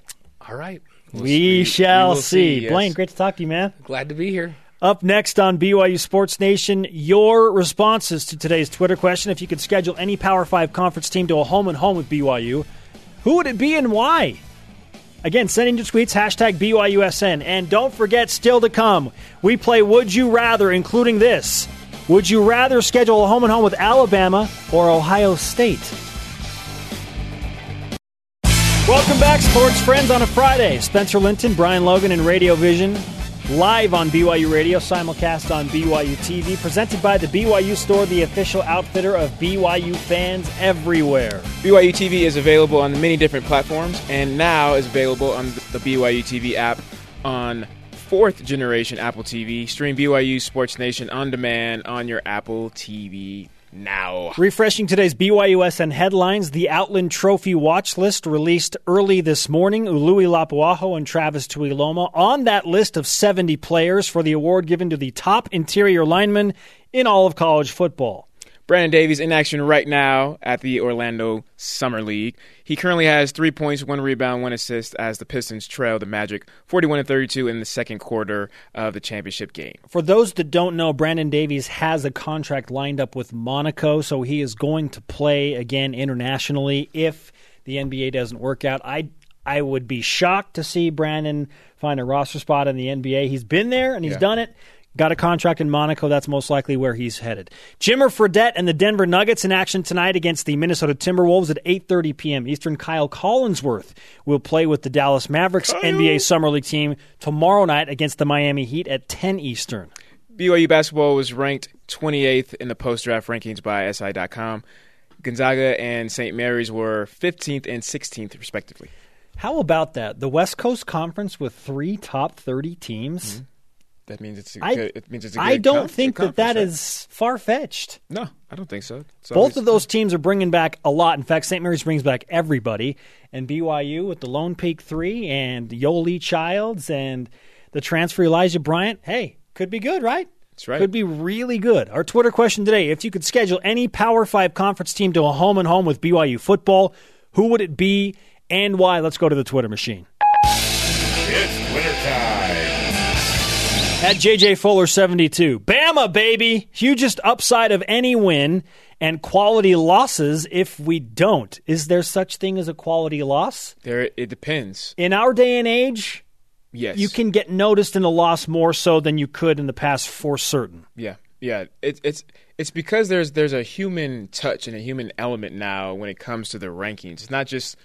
All right. we, we- shall we see. see, yes. Blaine, great to talk to you, man. Glad to be here. Up next on BYU Sports Nation, your responses to today's Twitter question. If you could schedule any Power 5 conference team to a home and home with BYU, who would it be and why? Again, send in your tweets, hashtag BYUSN. And don't forget, still to come, we play Would You Rather, including this. Would you rather schedule a home and home with Alabama or Ohio State? Welcome back, sports friends, on a Friday. Spencer Linton, Brian Logan, and Radio Vision live on BYU Radio, simulcast on BYU TV, presented by the BYU Store, the official outfitter of BYU fans everywhere. BYU TV is available on many different platforms and now is available on the BYU TV app on fourth generation Apple TV. Stream BYU Sports Nation on demand on your Apple TV now. Refreshing today's BYUSN headlines, the Outland Trophy watch list released early this morning. Ului Lapuaho and Travis Tuiloma on that list of 70 players for the award given to the top interior lineman in all of college football. Brandon Davies in action right now at the Orlando Summer League. He currently has three points, one rebound, one assist as the Pistons trail the Magic 41 32 in the second quarter of the championship game. For those that don't know, Brandon Davies has a contract lined up with Monaco, so he is going to play again internationally if the NBA doesn't work out. I I would be shocked to see Brandon find a roster spot in the NBA. He's been there and he's Yeah. done it. Got a contract in Monaco. That's most likely where he's headed. Jimmer Fredette and the Denver Nuggets in action tonight against the Minnesota Timberwolves at 8:30 p.m. Eastern. Kyle Collinsworth will play with the Dallas Mavericks NBA Summer League team tomorrow night against the Miami Heat at 10 Eastern. BYU basketball was ranked 28th in the post draft rankings by SI.com. Gonzaga and St. Mary's were 15th and 16th, respectively. How about that? The West Coast Conference with three top 30 teams. Mm-hmm. That means it's a I- good, it means it's a good I don't conf- think that conference, that right? is far fetched. No, I don't think so. It's Both always- of those teams are bringing back a lot. In fact, St. Mary's brings back everybody, and BYU with the Lone Peak Three and Yoeli Childs and the transfer Elijah Bryant. Hey, could be good, right? That's right. Could be really good. Our Twitter question today: If you could schedule any Power Five conference team to a home and home with BYU football, who would it be and why? Let's go to the Twitter machine. It's winter time. At JJ Fuller 72. Bama, baby. Hugest upside of any win and quality losses if we don't. Is there such thing as a quality loss? There, it depends. In our day and age, Yes, you can get noticed in a loss more so than you could in the past for certain. Yeah, yeah. It's it's it's because there's there's a human touch and a human element now when it comes to the rankings. It's not just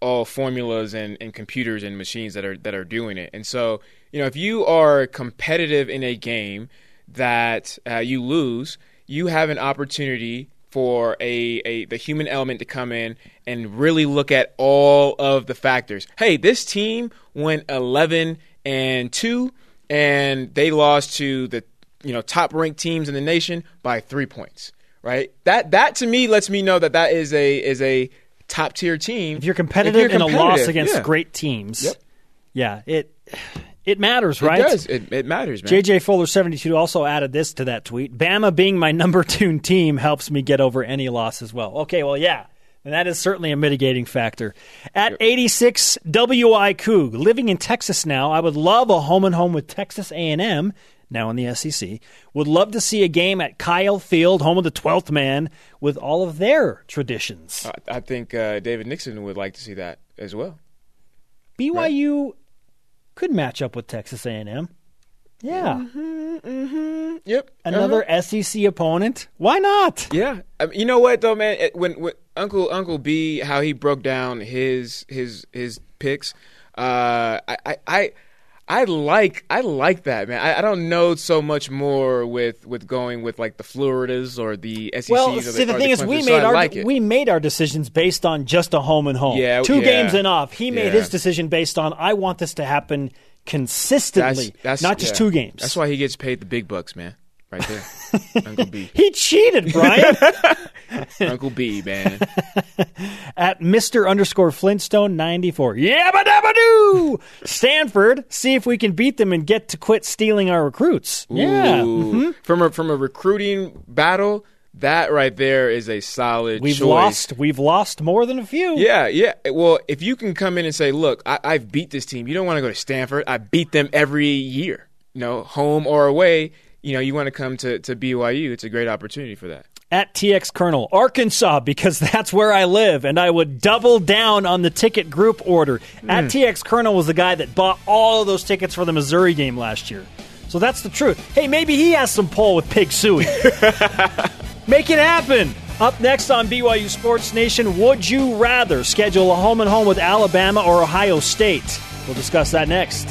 all formulas and, and computers and machines that are that are doing it. And so, you know, if you are competitive in a game that uh, you lose, you have an opportunity for a, a the human element to come in and really look at all of the factors. Hey, this team went 11 and 2 and they lost to the you know top ranked teams in the nation by 3 points, right? That that to me lets me know that that is a is a top tier team. If you're competitive in a loss against yeah. great teams, Yep. yeah, it it matters, right? It right? does. It, it matters, man. JJ Fuller 72 also added this to that tweet. Bama being my number two team helps me get over any loss as well. Okay, well, yeah. And that is certainly a mitigating factor. At 86 WI Coug, living in Texas now, I would love a home and home with Texas A&M, now in the SEC. Would love to see a game at Kyle Field, home of the 12th man, with all of their traditions. I, I think uh, David Nixon would like to see that as well. BYU could match up with Texas A&M. Yeah. Mm-hmm, mm-hmm. Yep. Another uh-huh. SEC opponent. Why not? Yeah, I mean, you know what though, man? When, when Uncle Uncle B, how he broke down his his his picks, uh, I, I I I like I like that, man. I, I don't know so much more with with going with like the Floridas or the SECs. Well, see, the thing is, we made I our like we made our decisions based on just a home and home. Yeah, two yeah. games and off. He made Yeah. his decision based on I want this to happen consistently, not just yeah. two games. That's why he gets paid the big bucks, man. Right there, Uncle B, he cheated, Brian. Uncle B, man. At Mister underscore Flintstone ninety four. Yabba dabba doo. Stanford. See if we can beat them and get to quit stealing our recruits. Yeah. Ooh. From a from a recruiting battle, that right there is a solid. We've choice. lost. We've lost more than a few. Yeah, yeah. Well, if you can come in and say, "Look, I, I've beat this team," you don't want to go to Stanford. I beat them every year, you know, home or away. You know, you want to come to, to BYU. It's a great opportunity for that. at TX Colonel, Arkansas, because that's where I live, and I would double down on the ticket group order. At hmm. TX Colonel was the guy that bought all of those tickets for the Missouri game last year. So that's the truth. Hey, maybe he has some pull with Pig Sooie. Make it happen. Up next on BYU Sports Nation, would you rather schedule a home and home with Alabama or Ohio State? We'll discuss that next.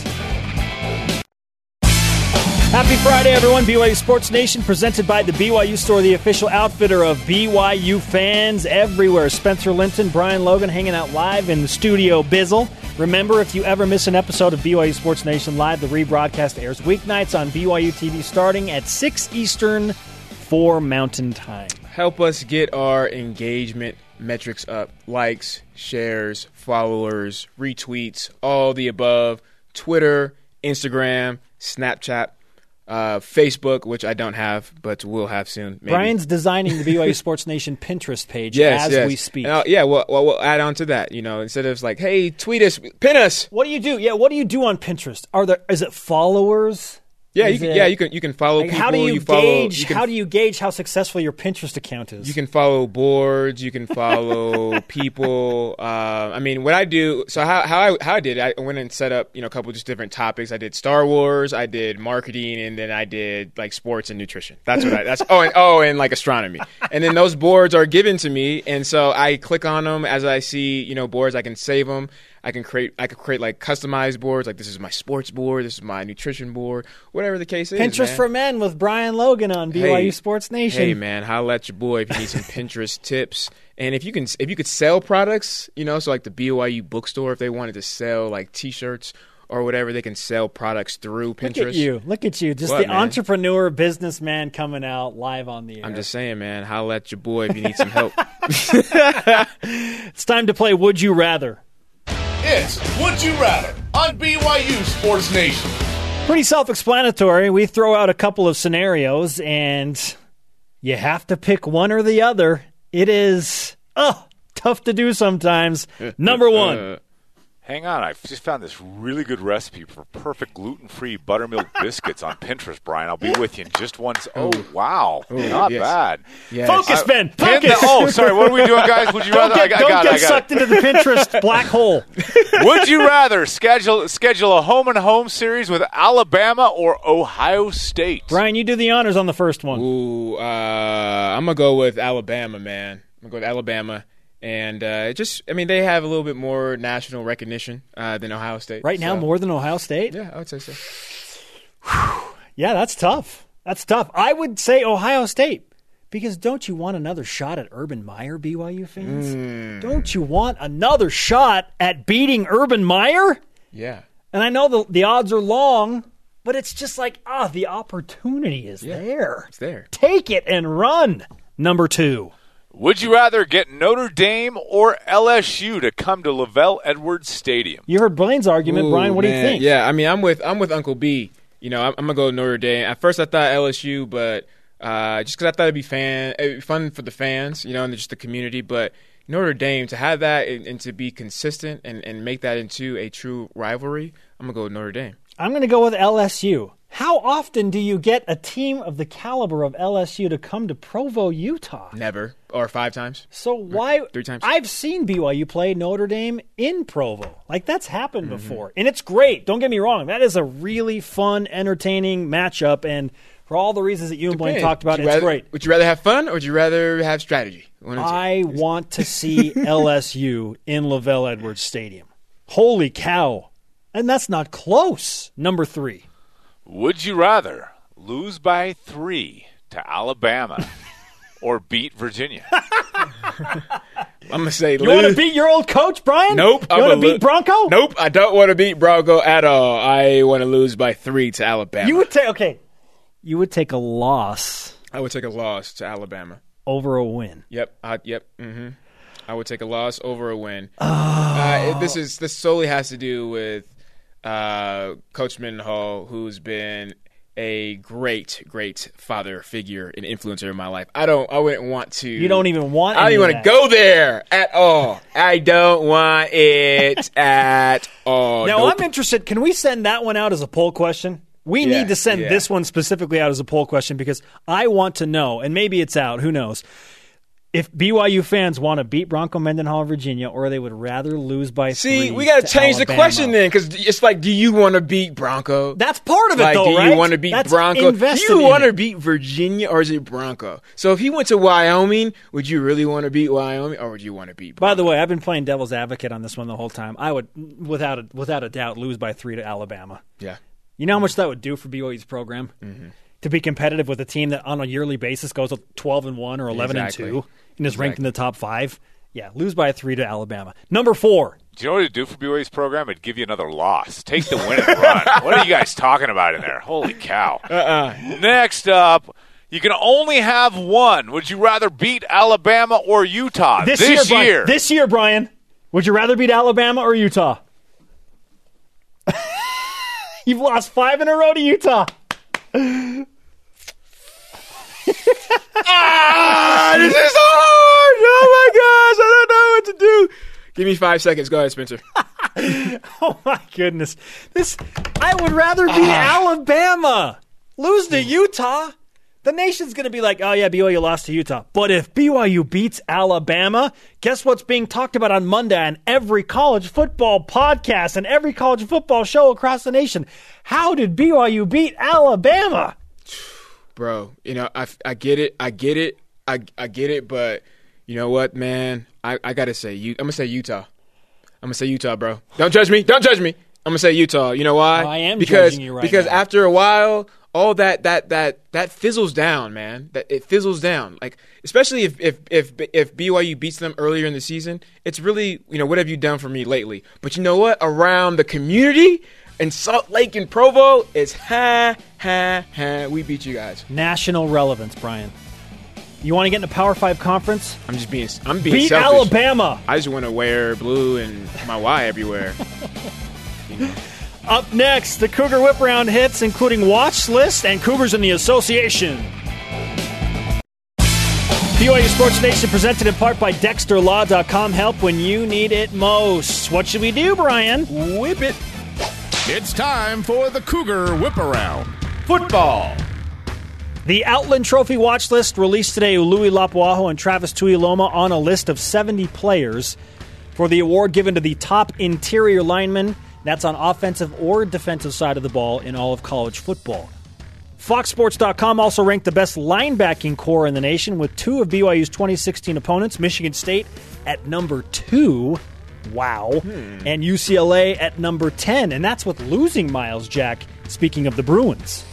Happy Friday, everyone. BYU Sports Nation presented by the BYU Store, the official outfitter of BYU fans everywhere. Spencer Linton, Brian Logan hanging out live in the studio Bizzle. Remember, if you ever miss an episode of BYU Sports Nation Live, the rebroadcast airs weeknights on BYU TV starting at 6 Eastern, 4 Mountain Time. Help us get our engagement metrics up likes, shares, followers, retweets, all the above. Twitter, Instagram, Snapchat, uh, Facebook, which I don't have, but will have soon. Maybe. Brian's designing the BYU Sports Nation Pinterest page yes, as yes. we speak. Uh, yeah, well, well, we'll add on to that. You know, instead of like, hey, tweet us, pin us. What do you do? Yeah, what do you do on Pinterest? Are there is it followers? Yeah, you can, it- yeah, you can you can follow Like, people. how do you, follow, gauge? you can how do you gauge how successful your Pinterest account is? You can follow boards. You can follow people. Uh, I mean, what I do. So how how I how I did. I went and set up you know a couple just different topics. I did Star Wars. I did marketing, and then I did like sports and nutrition. That's what I. That's oh and oh and like astronomy. And then those boards are given to me, and so I click on them as I see you know boards. I can save them. I can create. I can create like customized boards. Like this is my sports board. This is my nutrition board. Whatever the case is. Pinterest man. for Men with Brian Logan on BYU Hey, Sports Nation. Hey man, holla at your boy if you need some Pinterest tips. And if you can, if you could sell products, you know, so like the BYU bookstore, if they wanted to sell like T-shirts or whatever, they can sell products through Pinterest. Look at you! Look at you! Just What, the man? entrepreneur, businessman coming out live on the air. I'm just saying, man, holla at your boy if you need some help. It's time to play Would You Rather. It's Would You Rather on BYU Sports Nation. Pretty self-explanatory. We throw out a couple of scenarios, and you have to pick one or the other. It is oh tough to do sometimes. Number one. Uh, Hang on, I just found this really good recipe for perfect gluten-free buttermilk biscuits on Pinterest, Brian. I'll be with you in just one. s- Oh, wow, not yes. bad. yes. Focus, Ben. Pin Focus. the- oh, sorry. What are we doing, guys? Would you Don't rather? get, I, I don't got get it. I got sucked into the Pinterest black hole. Would you rather schedule schedule a home and home series with Alabama or Ohio State? Brian, you do the honors on the first one. Ooh, uh, I'm gonna go with Alabama, man. I'm gonna go with Alabama. And uh, just, I mean, they have a little bit more national recognition uh, than Ohio State. Right now, so- more than Ohio State. Yeah, I would say so. Yeah, that's tough. That's tough. I would say Ohio State because don't you want another shot at Urban Meyer, BYU fans? Hmm. Don't you want another shot at beating Urban Meyer? Yeah. And I know the the odds are long, but it's just like ah, the opportunity is there. It's there. Take it and run. Number two. Would you rather get Notre Dame or LSU to come to LaVell Edwards Stadium? You heard Brian's argument, Ooh, Brian. What do you think? Yeah, I mean, I'm with I'm with Uncle B. You know, I'm, I'm gonna go Notre Dame. At first, I thought LSU, but uh, just because I thought it'd be fan, it'd be fun for the fans, you know, and just the community. But Notre Dame to have that and, and to be consistent and, and make that into a true rivalry, I'm gonna go with Notre Dame. I'm going to go with LSU. How often do you get a team of the caliber of LSU to come to Provo, Utah? Never or five times. So why? Three times. I've seen BYU play Notre Dame in Provo. Like that's happened Mm-hmm. before, and it's great. Don't get me wrong. That is a really fun, entertaining matchup, and for all the reasons that you and Blaine talked about, it's rather- great. Would you rather have fun or would you rather have strategy? Or. I want to see LSU in LaVell Edwards Stadium. Holy cow! And that's not close. Number three. Would you rather lose by three to Alabama or beat Virginia? I'm gonna say You want to beat your old coach, Brian? Nope. You I'm want to beat lo- Bronco? Nope. I don't want to beat Bronco at all. I want to lose by three to Alabama. You would take okay. You would take a loss I would take a loss to Alabama. over a win. Yep. I, yep. hmm I would take a loss over a win. Uh, this is this solely has to do with uh, Coach Mendenhall, who's been a great, great father figure and influencer in my life. I don't. I wouldn't want to. You don't even want. I don't even want to go there at all. I don't want it at all. Now Nope. I'm interested. Can we send that one out as a poll question? We Yeah, need to send yeah. this one specifically out as a poll question because I want to know, and maybe it's out. Who knows? If BYU fans want to beat Bronco Mendenhall, Virginia, or they would rather lose by See, we got to change the question then, because it's like, do you want to beat Bronco? That's part of it, like, though, do right? you want to beat That's Bronco? Do you want to beat Virginia or is it Bronco? So if he went to Wyoming, would you really want to beat Wyoming or would you want to beat? Bronco? By the way, I've been playing devil's advocate on this one the whole time. I would, without a, without a doubt, lose by three to Alabama. yeah, You know how much that would do for BYU's program Mm-hmm. To be competitive with a team that on a yearly basis goes to twelve and one or eleven Exactly. and two and is ranked in the top five. Yeah, lose by three to Alabama. Number four. Do you know what it'd do for BYU's program? It'd give you another loss. Take the win and run. What are you guys talking about in there? Holy cow. uh-uh. Next up, you can only have one. Would you rather beat Alabama or Utah This, this, year, year? Brian, this year, Brian, would you rather beat Alabama or Utah? You've lost five in a row to Utah. Ah, this is hard. Oh my gosh, I don't know what to do. Give me five seconds. Go ahead, Spencer. Oh my goodness. This I would rather be beat Alabama. Lose to Utah. The nation's going to be like, "Oh yeah, BYU lost to Utah." But if BYU beats Alabama, guess what's being talked about on Monday on every college football podcast and every college football show across the nation? How did BYU beat Alabama? Bro. You know, I, I get it, I get it, I, I get it, but you know what, man? I, I gotta say, you. I'm gonna say Utah. I'm gonna say Utah, bro. Don't judge me. Don't judge me. I'm gonna say Utah. You know why? Oh, I am because judging you right because now. after a while, all that that that that fizzles down, man. That it fizzles down. Like especially if if if if BYU beats them earlier in the season, it's really you know what have you done for me lately? But you know what? Around the community. In Salt Lake and Provo, it's ha ha ha. We beat you guys. National relevance, Brian. You want to get in a Power Five conference? I'm just being. I'm being Beat selfish. Alabama. I just want to wear blue and my Y everywhere. Up next, the Cougar Whip Round hits, including Watch List and Cougars in the Association. BYU Sports Nation presented in part by DexterLaw.com. Help when you need it most. What should we do, Brian? Whip it. It's time for the Cougar Whip Around. Football. The Outland Trophy watch list released today. Ului Lapuaho and Travis Tuiloma on a list of 70 players for the award given to the top interior lineman. That's on offensive or defensive side of the ball in all of college football. FoxSports.com also ranked the best linebacking core in the nation with two of BYU's 2016 opponents, Michigan State at number two. Wow. Hmm. And UCLA at number 10. And that's with losing Myles Jack, speaking of the Bruins.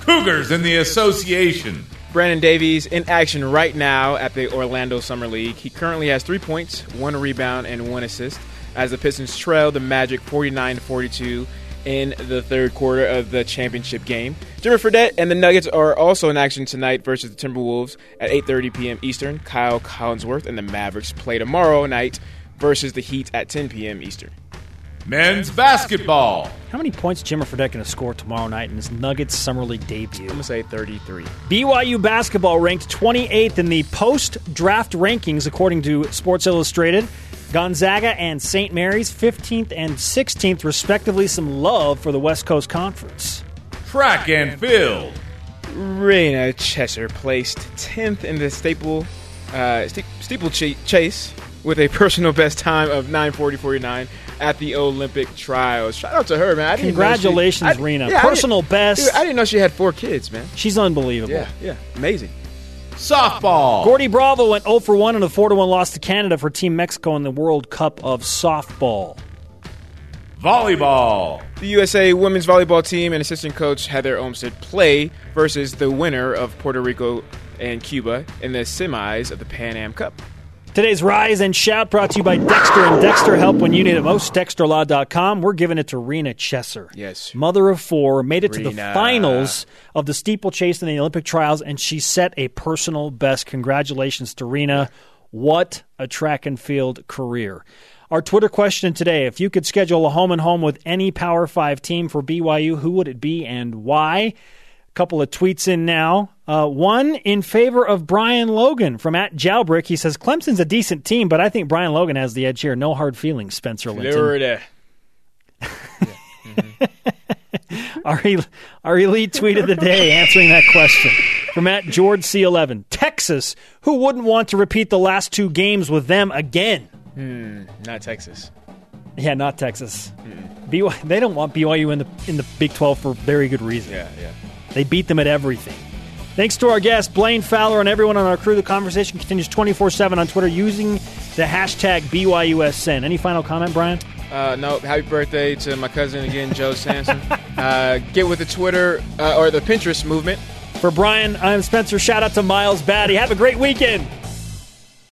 Cougars in the Association. Brandon Davies in action right now at the Orlando Summer League. He currently has three points, one rebound, and one assist as the Pistons trail the Magic 49 42 in the third quarter of the championship game. Jimmer Fredette and the Nuggets are also in action tonight versus the Timberwolves at 8:30 p.m. Eastern. Kyle Collinsworth and the Mavericks play tomorrow night versus the Heat at 10 p.m. Eastern. Men's basketball. How many points is Jimmer Fredette going to score tomorrow night in his Nuggets Summer League debut? I'm gonna say 33. BYU basketball ranked 28th in the post draft rankings, according to Sports Illustrated. Gonzaga and St. Mary's 15th and 16th, respectively. Some love for the West Coast Conference. Track and field. Raina Chesser placed 10th in the staple uh, ste- steeplechase with a personal best time of 9:40.49 at the Olympic trials. Shout out to her, man! I didn't she- Congratulations, I- Rena. yeah, Personal didn't- best. Dude, I didn't know she had four kids, man. She's unbelievable. Yeah, yeah, amazing. Softball. Gordy Bravo went 0 for 1 in a 4 1 loss to Canada for Team Mexico in the World Cup of Softball. Volleyball. The USA women's volleyball team and assistant coach Heather Olmstead play versus the winner of Puerto Rico and Cuba in the semis of the Pan Am Cup. Today's Rise and Shout brought to you by Dexter and Dexter Help when you need it most. DexterLaw.com. We're giving it to Rena Chesser. Yes. Mother of four, made it to the finals of the steeplechase in the Olympic trials, and she set a personal best. Congratulations to Rena. What a track and field career. Our Twitter question today if you could schedule a home and home with any Power Five team for BYU, who would it be and why? Couple of tweets in now. Uh, one in favor of Brian Logan from at Jalbrick. He says Clemson's a decent team, but I think Brian Logan has the edge here. No hard feelings, Spencer Linton. Florida. our, our elite tweet of the day answering that question from at George C11. Texas, who wouldn't want to repeat the last two games with them again? Hmm, not Texas. Yeah, not Texas. Hmm. BYU, they don't want BYU in the in the Big 12 for very good reason. Yeah, yeah. They beat them at everything. Thanks to our guest, Blaine Fowler, and everyone on our crew. The conversation continues 24 7 on Twitter using the hashtag BYUSN. Any final comment, Brian? Uh, no, happy birthday to my cousin again, Joe Sanson. uh, get with the Twitter uh, or the Pinterest movement. For Brian, I'm Spencer. Shout out to Miles Batty. Have a great weekend.